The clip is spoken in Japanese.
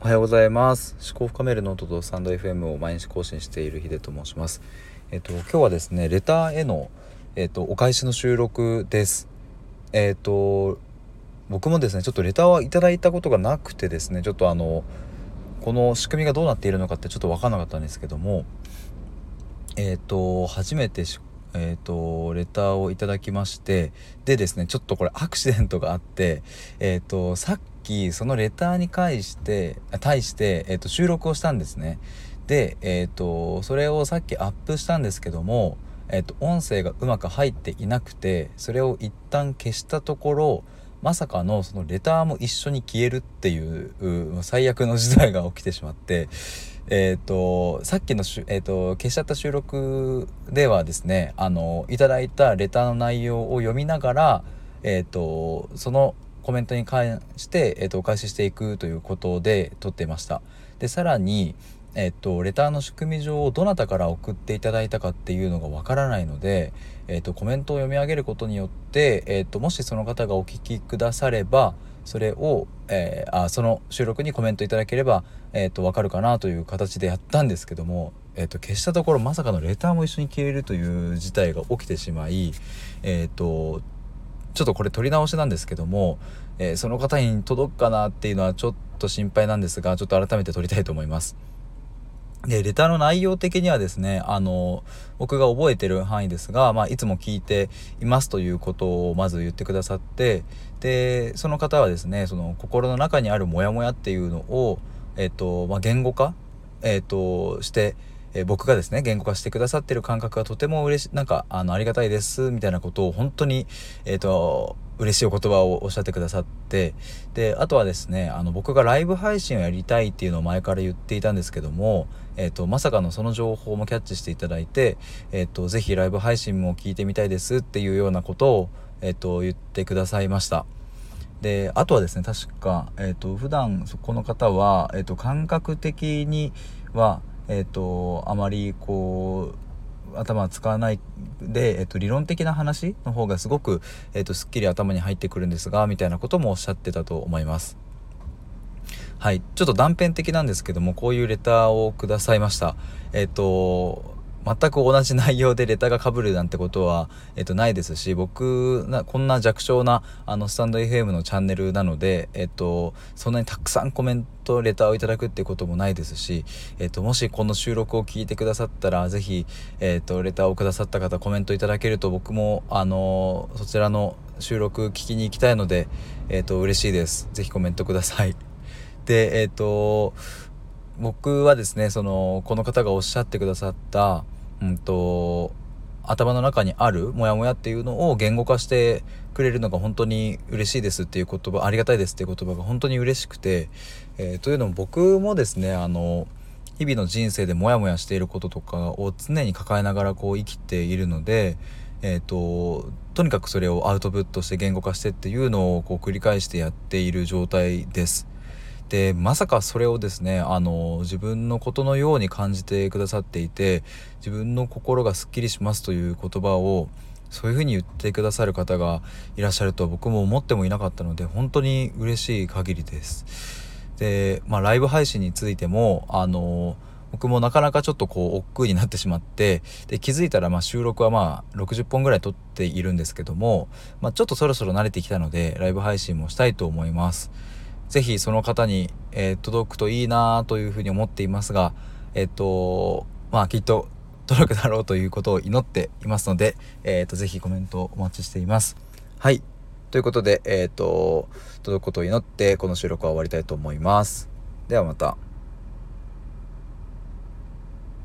おはようございます。思考深めるノートとスタンド FM を毎日更新しているヒデと申します。えっと今日はですねレターへのえっとお返しの収録です。えっと僕もですねちょっとレターはいただいたことがなくてですねちょっとあのこの仕組みがどうなっているのかってちょっと分かんなかったんですけどもえっと初めてえーと、レターをいただきましてでですねちょっとこれアクシデントがあって、えーと、さっきそのレターに対して対して、えーと、収録をしたんですね。で、えー、とそれをさっきアップしたんですけども、えー、と音声がうまく入っていなくてそれを一旦消したところまさかのそのレターも一緒に消えるっていう最悪の事態が起きてしまってえっ、ー、とさっきのし、えーと、消しちゃった収録ではですねあのいただいたレターの内容を読みながら、えーと、そのコメントに関して、えーと、お返ししていくということで撮ってました。でさらに、えー、とレターの仕組み上をどなたから送っていただいたかっていうのがわからないので、えー、とコメントを読み上げることによって、えー、ともしその方がお聞きくださればそれを、えー、あその収録にコメントいただければ、えーと、分かるかなという形でやったんですけども、えーと、消したところまさかのレターも一緒に消えるという事態が起きてしまい、えーと、ちょっとこれ取り直しなんですけども、えー、その方に届くかなっていうのはちょっと心配なんですがちょっと改めて撮りたいと思います。で、レターの内容的にはですね、あの、僕が覚えてる範囲ですが、まあ、いつも聞いていますということをまず言ってくださって、で、その方はですね、その心の中にあるモヤモヤっていうのを、えっと、まあ、言語化、えっと、して、え僕がですね言語化してくださってる感覚がとても嬉しなんかあのありがたいですみたいなことを本当にえっ、と嬉しいお言葉をおっしゃってくださってであとはですねあの僕がライブ配信をやりたいっていうのを前から言っていたんですけども、えーと、まさかのその情報もキャッチしていただいて、えーと、ぜひライブ配信も聞いてみたいですっていうようなことを、えーと、言ってくださいました。であとはですね確か、えー、と普段この方は、えー、と感覚的には、えー、とあまりこう頭使わないで、えっと、理論的な話の方がすごく、えっと、すっきり頭に入ってくるんですがみたいなこともおっしゃってたと思います。はい、ちょっと断片的なんですけどもこういうレターをくださいました。えっと全く同じ内容でレターがかぶるなんてことは、えっと、ないですし僕なこんな弱小なあのスタンド FM のチャンネルなので、えっと、そんなにたくさんコメントレターをいただくってこともないですし、えっと、もしこの収録を聞いてくださったら是非、えっと、レターをくださった方コメントいただけると僕もあのそちらの収録聞きに行きたいので、えっと、嬉しいです。是非コメントください。で、えっと僕はですねそのこの方がおっしゃってくださったうんと頭の中にあるモヤモヤっていうのを言語化してくれるのが本当に嬉しいですっていう言葉ありがたいですっていう言葉が本当に嬉しくて、えー、というのも僕もですねあの日々の人生でモヤモヤしていることとかを常に抱えながらこう生きているので、えーと、とにかくそれをアウトプットして言語化してっていうのをこう繰り返してやっている状態です。でまさかそれをですねあの自分のことのように感じてくださっていて自分の心がすっきりしますという言葉をそういうふうに言ってくださる方がいらっしゃると僕も思ってもいなかったので本当に嬉しい限りです。で、まあ、ライブ配信についてもあの僕もなかなかちょっとこう億劫になってしまってで気づいたらま収録はまあ60本ぐらい撮っているんですけども、まあ、ちょっとそろそろ慣れてきたのでライブ配信もしたいと思います。ぜひその方に、えー、届くといいなというふうに思っていますが、えっ、ー、と、まあきっと届くだろうということを祈っていますので、えっ、ー、と、ぜひコメントをお待ちしています。はい。ということで、えっ、と、届くことを祈って、この収録は終わりたいと思います。ではまた。